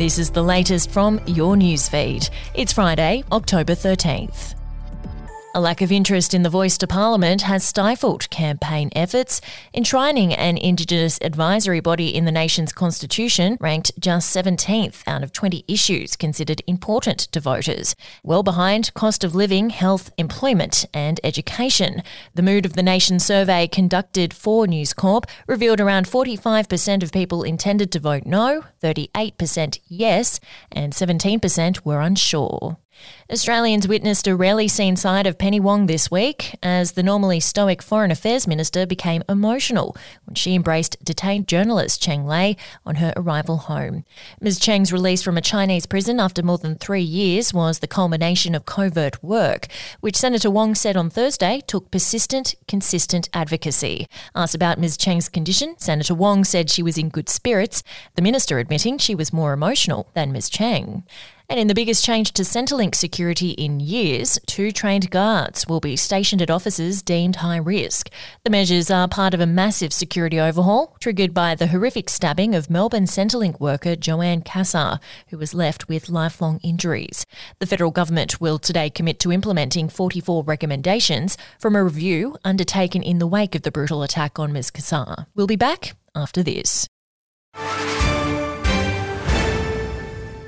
This is the latest from your newsfeed. It's Friday, October 13th. A lack of interest in the voice to Parliament has stifled campaign efforts. Enshrining an Indigenous advisory body in the nation's constitution ranked just 17th out of 20 issues considered important to voters, well behind cost of living, health, employment, and education. The Mood of the Nation survey conducted for News Corp revealed around 45% of people intended to vote no, 38% yes, and 17% were unsure. Australians witnessed a rarely seen side of Penny Wong this week as the normally stoic Foreign Affairs Minister became emotional when she embraced detained journalist Cheng Lei on her arrival home. Ms. Cheng's release from a Chinese prison after more than three years was the culmination of covert work, which Senator Wong said on Thursday took persistent, consistent advocacy. Asked about Ms. Cheng's condition, Senator Wong said she was in good spirits, the minister admitting she was more emotional than Ms. Cheng. And in the biggest change to Centrelink security in years, two trained guards will be stationed at offices deemed high risk. The measures are part of a massive security overhaul triggered by the horrific stabbing of Melbourne Centrelink worker Joanne Cassar, who was left with lifelong injuries. The federal government will today commit to implementing 44 recommendations from a review undertaken in the wake of the brutal attack on Ms. Cassar. We'll be back after this.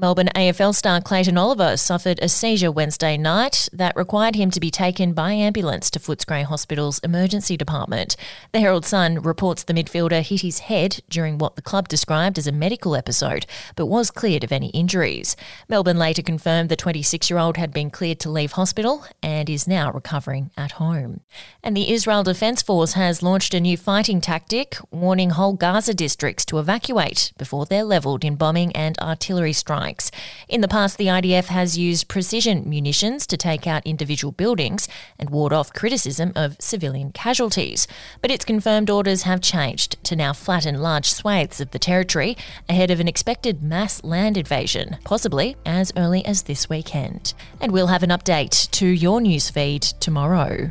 Melbourne AFL star Clayton Oliver suffered a seizure Wednesday night that required him to be taken by ambulance to Footscray Hospital's emergency department. The Herald Sun reports the midfielder hit his head during what the club described as a medical episode, but was cleared of any injuries. Melbourne later confirmed the 26 year old had been cleared to leave hospital and is now recovering at home. And the Israel Defence Force has launched a new fighting tactic, warning whole Gaza districts to evacuate before they're levelled in bombing and artillery strikes. In the past, the IDF has used precision munitions to take out individual buildings and ward off criticism of civilian casualties. But its confirmed orders have changed to now flatten large swathes of the territory ahead of an expected mass land invasion, possibly as early as this weekend. And we'll have an update to your newsfeed tomorrow.